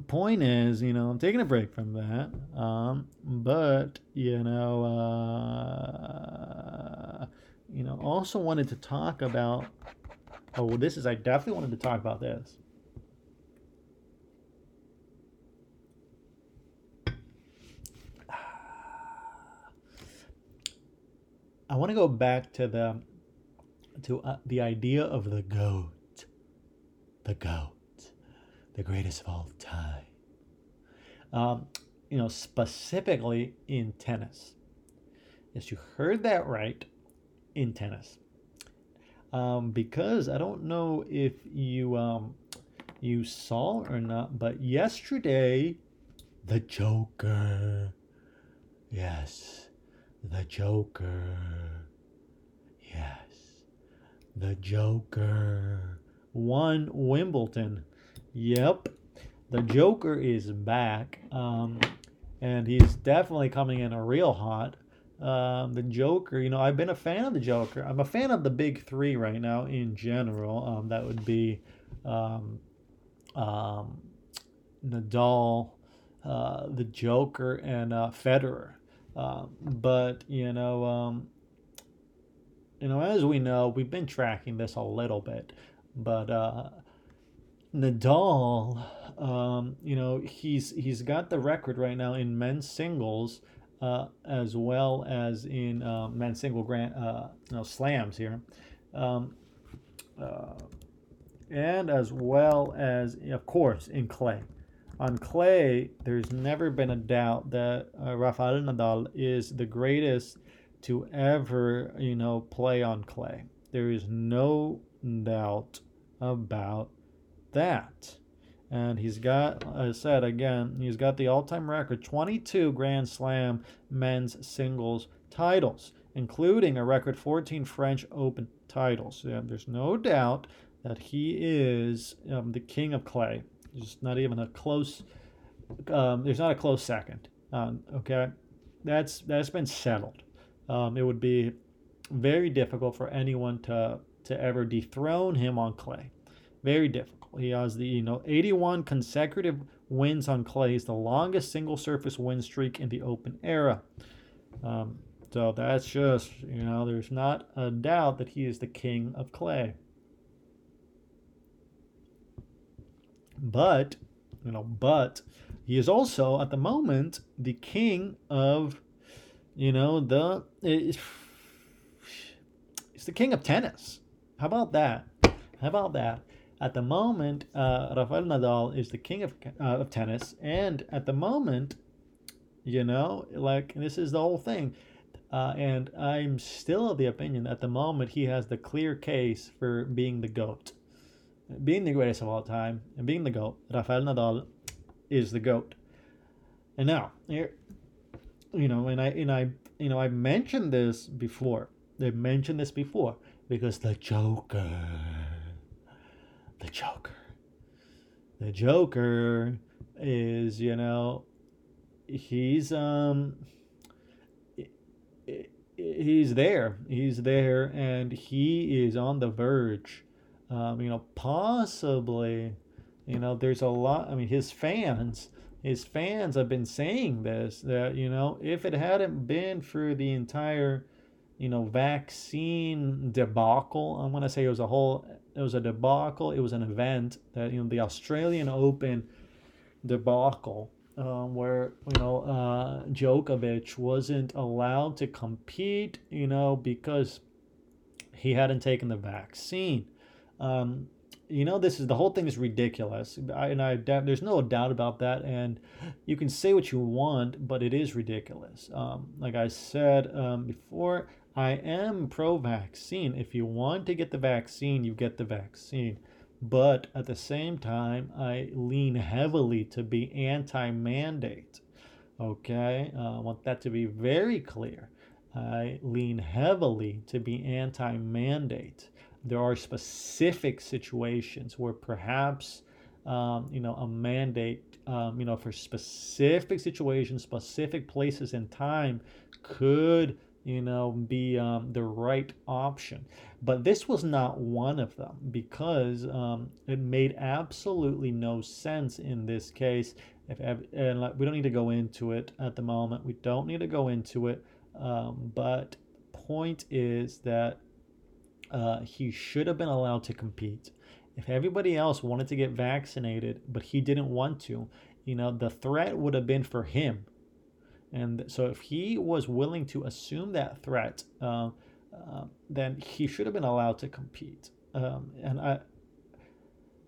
point is, you know, I'm taking a break from that. Um, but you know, uh, you know, also wanted to talk about. Oh, well, this is. I definitely wanted to talk about this. I want to go back to the to uh, the idea of the goat, the goat, the greatest of all time. Um, you know, specifically in tennis. Yes, you heard that right, in tennis. Um, because I don't know if you um, you saw or not, but yesterday, the Joker. Yes the Joker. Yes. the Joker won Wimbledon. Yep, the Joker is back, um, and he's definitely coming in a real hot. Um, the Joker, you know, I've been a fan of the Joker. I'm a fan of the big three right now in general. Um, that would be um, um, Nadal, uh, the Joker, and uh, Federer. Uh, but you know, um, you know, as we know, we've been tracking this a little bit, but uh, Nadal, um, you know, he's he's got the record right now in men's singles, uh, as well as in uh, men's single grand, uh, you know, slams here, um, uh, and as well as of course in clay. On clay, there's never been a doubt that uh, Rafael Nadal is the greatest to ever, you know, play on clay. There is no doubt about that. And he's got, I said again, he's got the all time record 22 Grand Slam men's singles titles, including a record 14 French Open titles. Yeah, there's no doubt that he is um, the king of clay. There's not even a close, um, there's not a close second. Um, okay, that's that's been settled um, it would be very difficult for anyone to to ever dethrone him on clay. Very difficult. He has the you know 81 consecutive wins on clay. is the longest single surface win streak in the Open era. Um, so that's just you know there's not a doubt that he is the king of clay. But you know, but he is also at the moment the king of you know, the it's the king of tennis. How about that? How about that? At the moment, uh, Rafael Nadal is the king of uh, of tennis, and at the moment, you know, like this is the whole thing. Uh, and I'm still of the opinion at the moment he has the clear case for being the GOAT. Being the greatest of all time and being the GOAT, Rafael Nadal is the GOAT. And now, you know, and I and I you know I mentioned this before. They mentioned this before because the Joker, the Joker, the Joker is you know he's um he's there he's there and he is on the verge um, you know possibly you know there's a lot i mean his fans his fans have been saying this that you know if it hadn't been for the entire you know vaccine debacle i'm to say it was a whole it was a debacle it was an event that you know the australian open debacle um, where you know uh, Djokovic wasn't allowed to compete you know because he hadn't taken the vaccine um, you know this is the whole thing is ridiculous. I, and i there's no doubt about that. And you can say what you want but it is ridiculous. Um, like i said um, before i am pro-vaccine. If you want to get the vaccine you get the vaccine. But at the same time i lean heavily to be anti-mandate. Okay? Uh, i want that to be very clear. I lean heavily to be anti-mandate there are specific situations where perhaps um, you know a mandate um, you know for specific situations specific places and time could you know be um, the right option. But this was not one of them because um, it made absolutely no sense in this case. If and we don't need to go into it at the moment. We don't need to go into it um, but point is that uh, he should have been allowed to compete. If everybody else wanted to get vaccinated, but he didn't want to, you know, the threat would have been for him. And so if he was willing to assume that threat, uh, uh, then he should have been allowed to compete. Um, and I,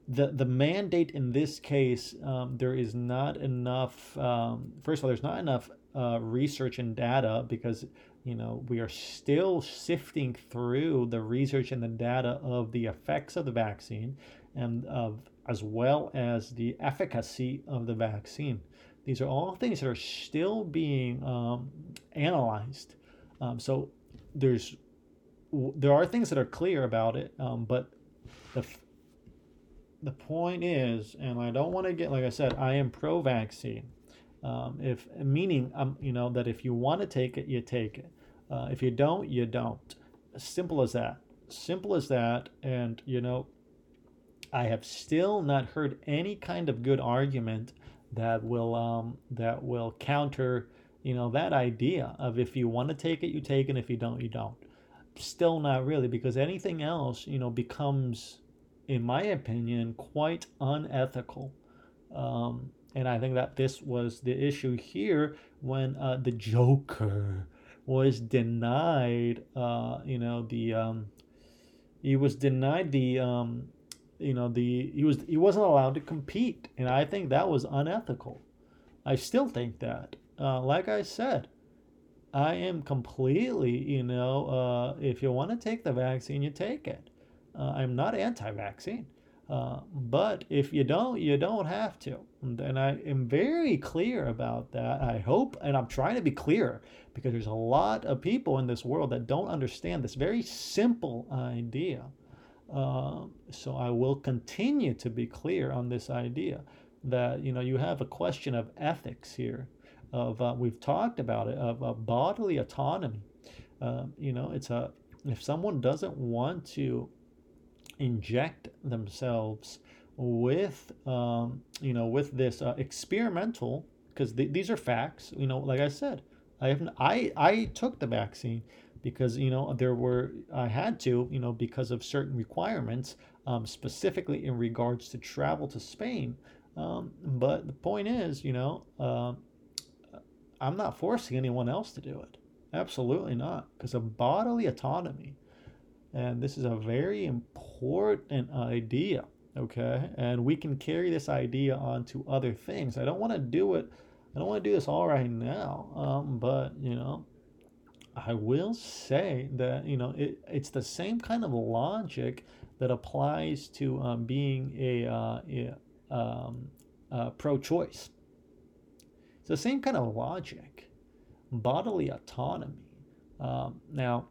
the the mandate in this case, um, there is not enough. Um, first of all, there's not enough uh, research and data because you know we are still sifting through the research and the data of the effects of the vaccine and of as well as the efficacy of the vaccine these are all things that are still being um, analyzed um, so there's there are things that are clear about it, um, but the the point is, and I don't want to get like I said, I am pro-vaccine. Um, if meaning, um, you know, that if you want to take it, you take it. Uh, if you don't, you don't. Simple as that. Simple as that. And you know, I have still not heard any kind of good argument that will um, that will counter, you know, that idea of if you want to take it, you take it. If you don't, you don't. Still not really, because anything else, you know, becomes, in my opinion, quite unethical. Um, and I think that this was the issue here when uh, the Joker was denied, uh, you know, the um, he was denied the um, you know the he was he wasn't allowed to compete, and I think that was unethical. I still think that. Uh, like I said, I am completely, you know, uh, if you want to take the vaccine, you take it. Uh, I'm not anti-vaccine. Uh, but if you don't, you don't have to. And I am very clear about that. I hope, and I'm trying to be clear because there's a lot of people in this world that don't understand this very simple idea. Uh, so I will continue to be clear on this idea that you know you have a question of ethics here. Of uh, we've talked about it of, of bodily autonomy. Uh, you know, it's a if someone doesn't want to inject themselves with um, you know with this uh, experimental because th- these are facts you know like i said i have i i took the vaccine because you know there were i had to you know because of certain requirements um, specifically in regards to travel to spain. Um, but the point is you know uh, i'm not forcing anyone else to do it. Absolutely not because of bodily autonomy and this is a very important idea, okay? And we can carry this idea onto other things. I don't want to do it, I don't want to do this all right now, um, but, you know, I will say that, you know, it, it's the same kind of logic that applies to um, being a, uh, a um, uh, pro choice. It's the same kind of logic, bodily autonomy. Um, now,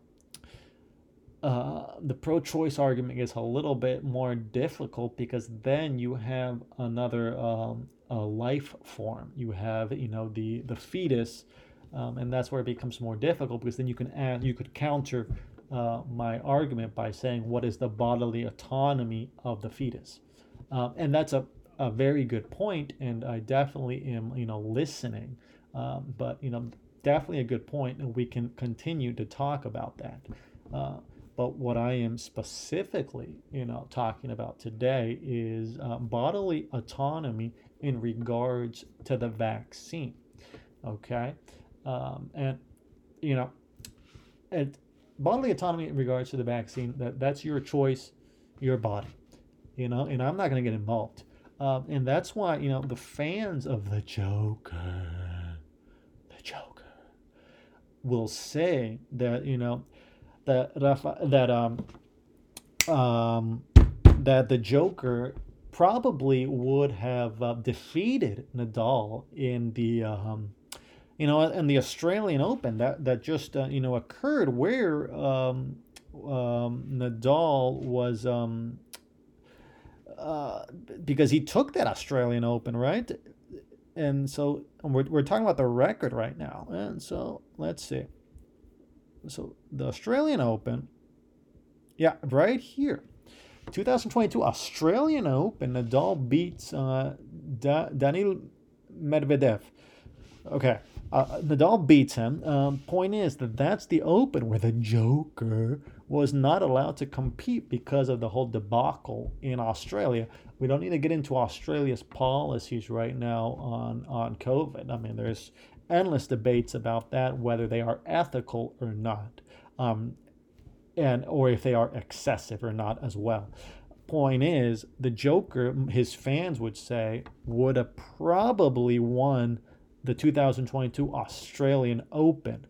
uh, the pro-choice argument gets a little bit more difficult because then you have another um, life form. You have you know the the fetus, um, and that's where it becomes more difficult because then you can add you could counter uh, my argument by saying what is the bodily autonomy of the fetus, um, and that's a a very good point, and I definitely am you know listening, um, but you know definitely a good point, and we can continue to talk about that. Uh, but what I am specifically, you know, talking about today is uh, bodily autonomy in regards to the vaccine. Okay, um, and you know, and bodily autonomy in regards to the vaccine that that's your choice, your body. You know, and I'm not going to get involved. Um, and that's why you know the fans of the Joker, the Joker, will say that you know that Rafa, that um um that the Joker probably would have uh, defeated Nadal in the um you know in the Australian Open that that just uh, you know occurred where um, um Nadal was um uh, because he took that Australian Open, right? And so we're, we're talking about the record right now. And so let's see so the Australian Open, yeah, right here. 2022 Australian Open, Nadal beats uh, da- Daniil Medvedev. Okay, uh, Nadal beats him. Um, point is that that's the Open where the Joker was not allowed to compete because of the whole debacle in Australia. We don't need to get into Australia's policies right now on on COVID. I mean, there's endless debates about that, whether they are ethical or not, um, and or if they are excessive or not as well. Point is, the Joker, his fans would say, would have probably won the 2022 Australian Open.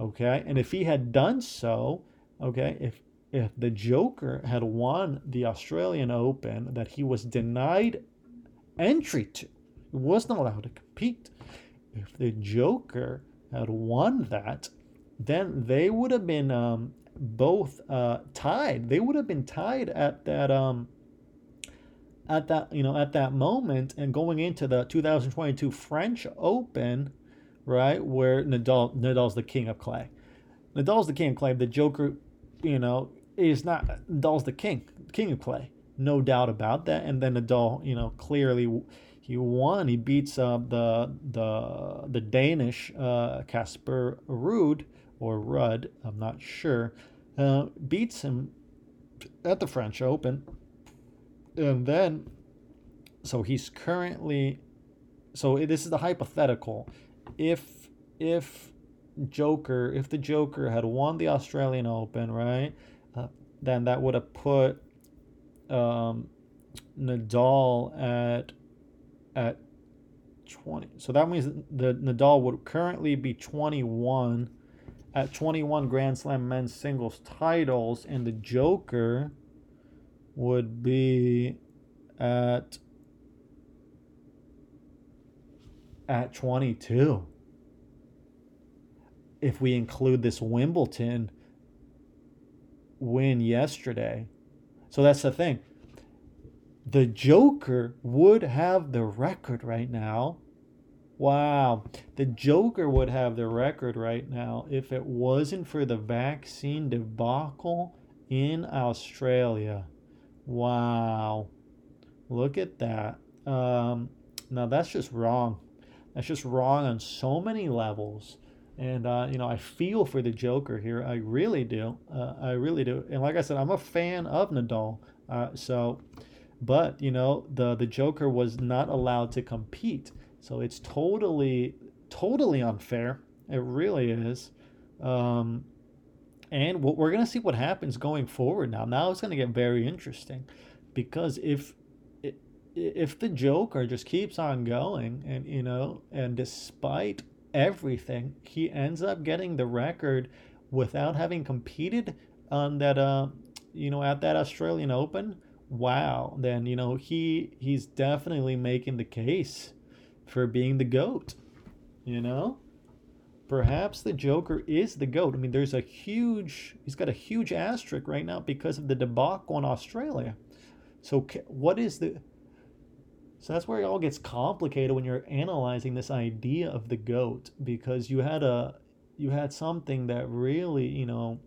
Okay, and if he had done so, okay, if if the Joker had won the Australian Open that he was denied entry to, he wasn't allowed to compete if the Joker had won that, then they would have been um, both uh, tied. They would have been tied at that um, at that you know at that moment and going into the 2022 French Open, right where Nadal Nadal's the king of clay. Nadal's the king of clay. The Joker, you know, is not Nadal's the king, king of clay, no doubt about that. And then Nadal, you know, clearly he won. He beats uh, the the the Danish uh, Casper Ruud or Rudd, I'm not sure, uh, beats him at the French Open, and then so he's currently so this is the hypothetical if if Joker if the Joker had won the Australian Open, right? Uh, then that would have put um, Nadal at at 20. So that means the Nadal would currently be 21 at 21 Grand Slam men's singles titles and the Joker would be at at 22 if we include this Wimbledon win yesterday. So that's the thing. The Joker would have the record right now. Wow. The Joker would have the record right now if it wasn't for the vaccine debacle in Australia. Wow. Look at that. Um, now that's just wrong. That's just wrong on so many levels. And, uh, you know, I feel for the Joker here. I really do. Uh, I really do. And like I said, I'm a fan of Nadal. Uh, so, but, you know, the, the Joker was not allowed to compete. So it's totally, totally unfair. It really is. Um, and we're going to see what happens going forward now. Now it's going to get very interesting because if if the Joker just keeps on going and you know and despite everything. He ends up getting the record without having competed on that uh you know at that Australian Open. Wow, then you know he he's definitely making the case for being the goat. You know? Perhaps the Joker is the GOAT. I mean, there's a huge, he's got a huge asterisk right now because of the debacle in Australia. So, what is the, so that's where it all gets complicated when you're analyzing this idea of the goat because you had a you had something that really, you know,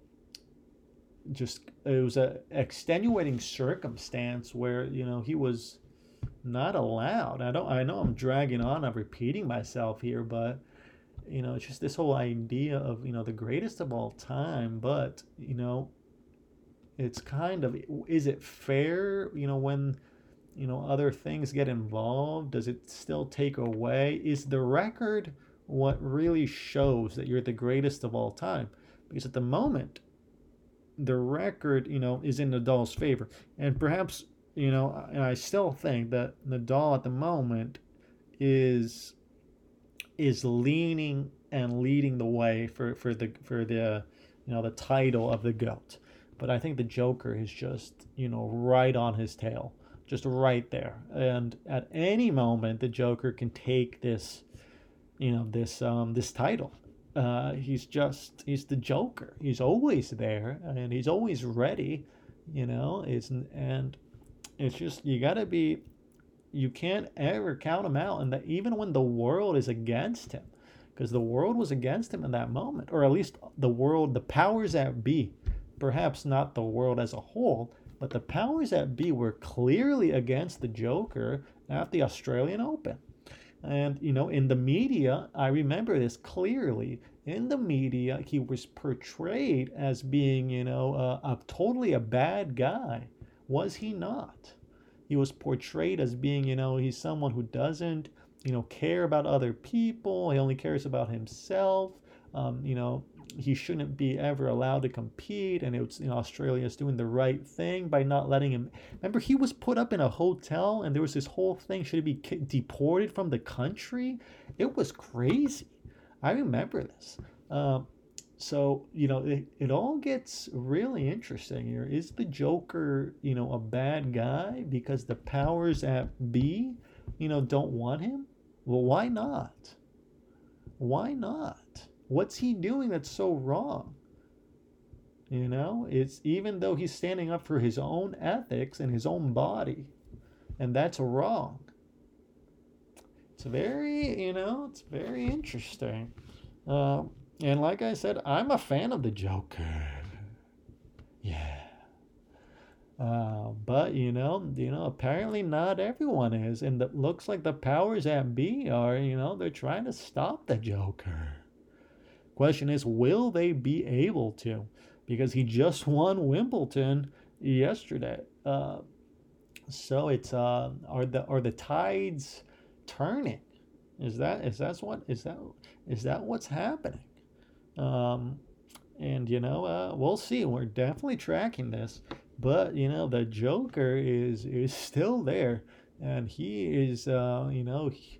just it was a extenuating circumstance where, you know, he was not allowed. I don't I know I'm dragging on, I'm repeating myself here, but you know, it's just this whole idea of, you know, the greatest of all time, but, you know, it's kind of is it fair, you know, when you know other things get involved? Does it still take away? Is the record what really shows that you're the greatest of all time? Because at the moment the record you know is in Nadal's favor and perhaps you know and I still think that Nadal at the moment is is leaning and leading the way for for the for the you know the title of the goat but I think the Joker is just you know right on his tail just right there. And at any moment, the Joker can take this, you know, this um, this title. Uh, he's just he's the Joker. He's always there, and he's always ready. You know, it's and it's just you gotta be. You can't ever count him out, and that even when the world is against him, because the world was against him in that moment, or at least the world, the powers that be, perhaps not the world as a whole, but the powers that be were clearly against the Joker at the Australian Open. And, you know, in the media, I remember this clearly. In the media, he was portrayed as being, you know, a, totally a bad guy. Was he not? He was portrayed as being, you know, he's someone who doesn't, you know, care about other people. He only cares about himself. Um, you know, he shouldn't be ever allowed to compete and it's you know australia's doing the right thing by not letting him. Remember he was put up in a hotel and there was this whole thing should he be deported from the country? It was crazy. I remember this. Um, so you know it, it all gets really interesting here. Is the joker you know a bad guy because the powers at B you know don't want him? Well why not? Why not What's he doing that's so wrong? You know, it's even though he's standing up for his own ethics and his own body, and that's wrong. It's very, you know, it's very interesting. Uh, and like I said, I'm a fan of the Joker. Yeah. Uh, but you know, you know, apparently not everyone is, and it looks like the powers that be are, you know, they're trying to stop the Joker. Question is, will they be able to? Because he just won Wimbledon yesterday. Uh, so it's uh, are the are the tides turning? Is that is that's what is that is that what's happening? Um, and you know, uh, we'll see. We're definitely tracking this, but you know, the Joker is is still there, and he is, uh, you know, he,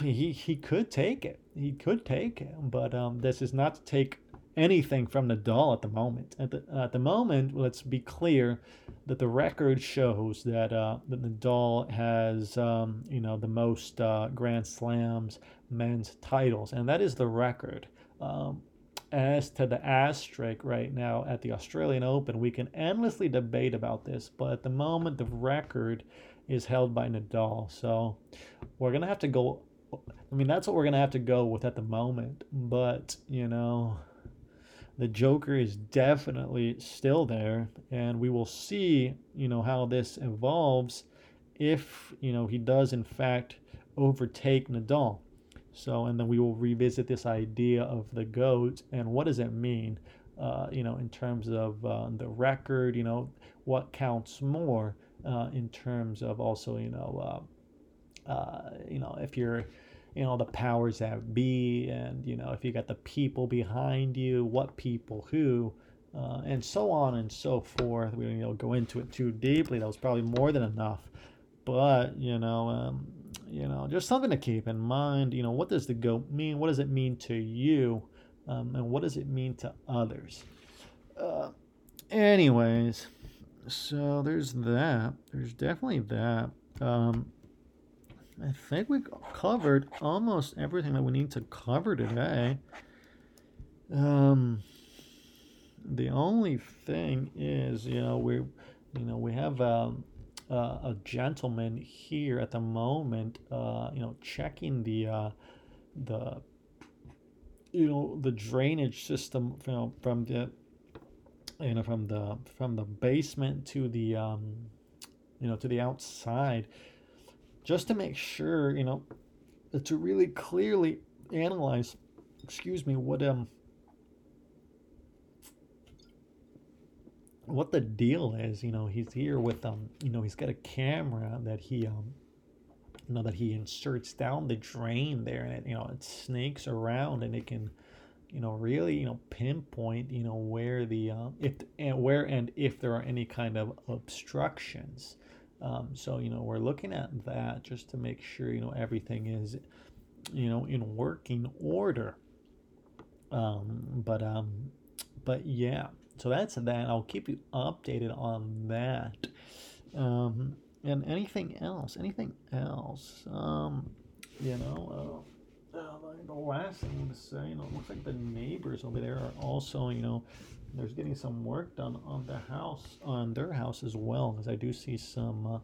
he he could take it. He could take but um, this is not to take anything from Nadal at the moment. At the at the moment, let's be clear that the record shows that uh, that Nadal has um, you know the most uh, Grand Slams men's titles, and that is the record. Um, as to the asterisk right now at the Australian Open, we can endlessly debate about this, but at the moment, the record is held by Nadal. So we're going to have to go. I mean, that's what we're going to have to go with at the moment. But, you know, the Joker is definitely still there, and we will see, you know, how this evolves if, you know, he does in fact overtake Nadal. So, and then we will revisit this idea of the goat and what does it mean, uh, you know, in terms of uh, the record, you know, what counts more uh, in terms of also, you know, uh, you know, if you're, you know, the powers that be, and you know, if you got the people behind you, what people, who, uh, and so on and so forth. We don't you know, go into it too deeply. That was probably more than enough, but you know, um, you know, just something to keep in mind. You know, what does the goat mean? What does it mean to you? Um, and what does it mean to others? Uh, anyways, so there's that. There's definitely that. Um, I think we covered almost everything that we need to cover today. Um, the only thing is, you know, we, you know, we have um, uh, a gentleman here at the moment, uh, you know, checking the uh, the you know the drainage system from from the you know from the from the basement to the um, you know to the outside, just to make sure you know to really clearly analyze. Excuse me, what um what the deal is. You know, he's here with um, you know, he's got a camera that he um, you know, that he inserts down the drain there, and it you know it snakes around, and it can, you know, really you know pinpoint you know where the um, if and where and if there are any kind of obstructions. Um, so you know we're looking at that just to make sure you know everything is, you know, in working order. Um, but um, but yeah, so that's that. I'll keep you updated on that. Um, and anything else? Anything else? Um, you know, uh, uh, the last thing I'm to say, you know, it looks like the neighbors over there are also, you know, there's getting some work done on the house, on their house as well, because I do see some. Uh,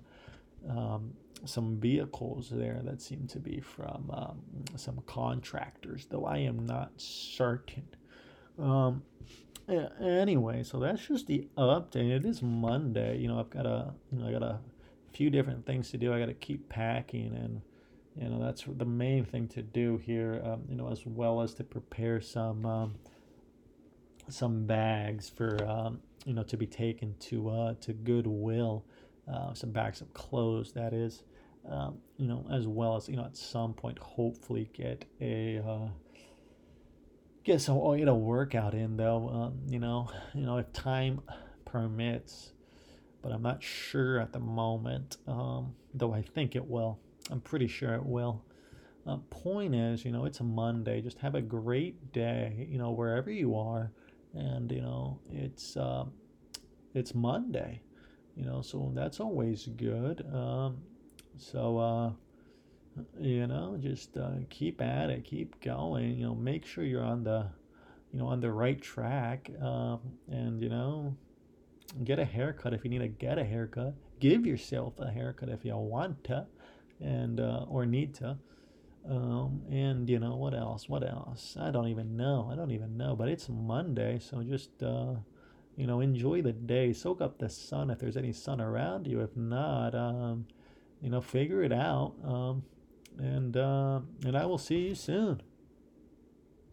um, some vehicles there that seem to be from um, some contractors, though I am not certain. Um, anyway, so that's just the update. It is Monday. You know, I've got a you know I got a few different things to do. I got to keep packing, and you know that's the main thing to do here. Um, you know, as well as to prepare some um, some bags for um, you know to be taken to uh, to Goodwill. Uh, some bags of clothes, that is. Um, you know, as well as you know, at some point, hopefully get a uh, get some oh, you know workout in though. Um, you know, you know if time permits, but I'm not sure at the moment. Um, though I think it will. I'm pretty sure it will. Uh, point is, you know, it's a Monday. Just have a great day. You know, wherever you are, and you know, it's uh, it's Monday. You know, so that's always good. Um, so uh, you know just uh, keep at it keep going you know make sure you're on the you know, on the right track. Um, and, you know, get a haircut if you need to get a haircut. Give yourself a haircut if you want to and uh, or need to. Um, and you know what else? What else? I don't even know. I don't even know. But it's Monday, so just uh, you know enjoy the day. Soak up the sun if there's any sun around you. If not, um, you know figure it out. Um, and uh, and I will see you soon.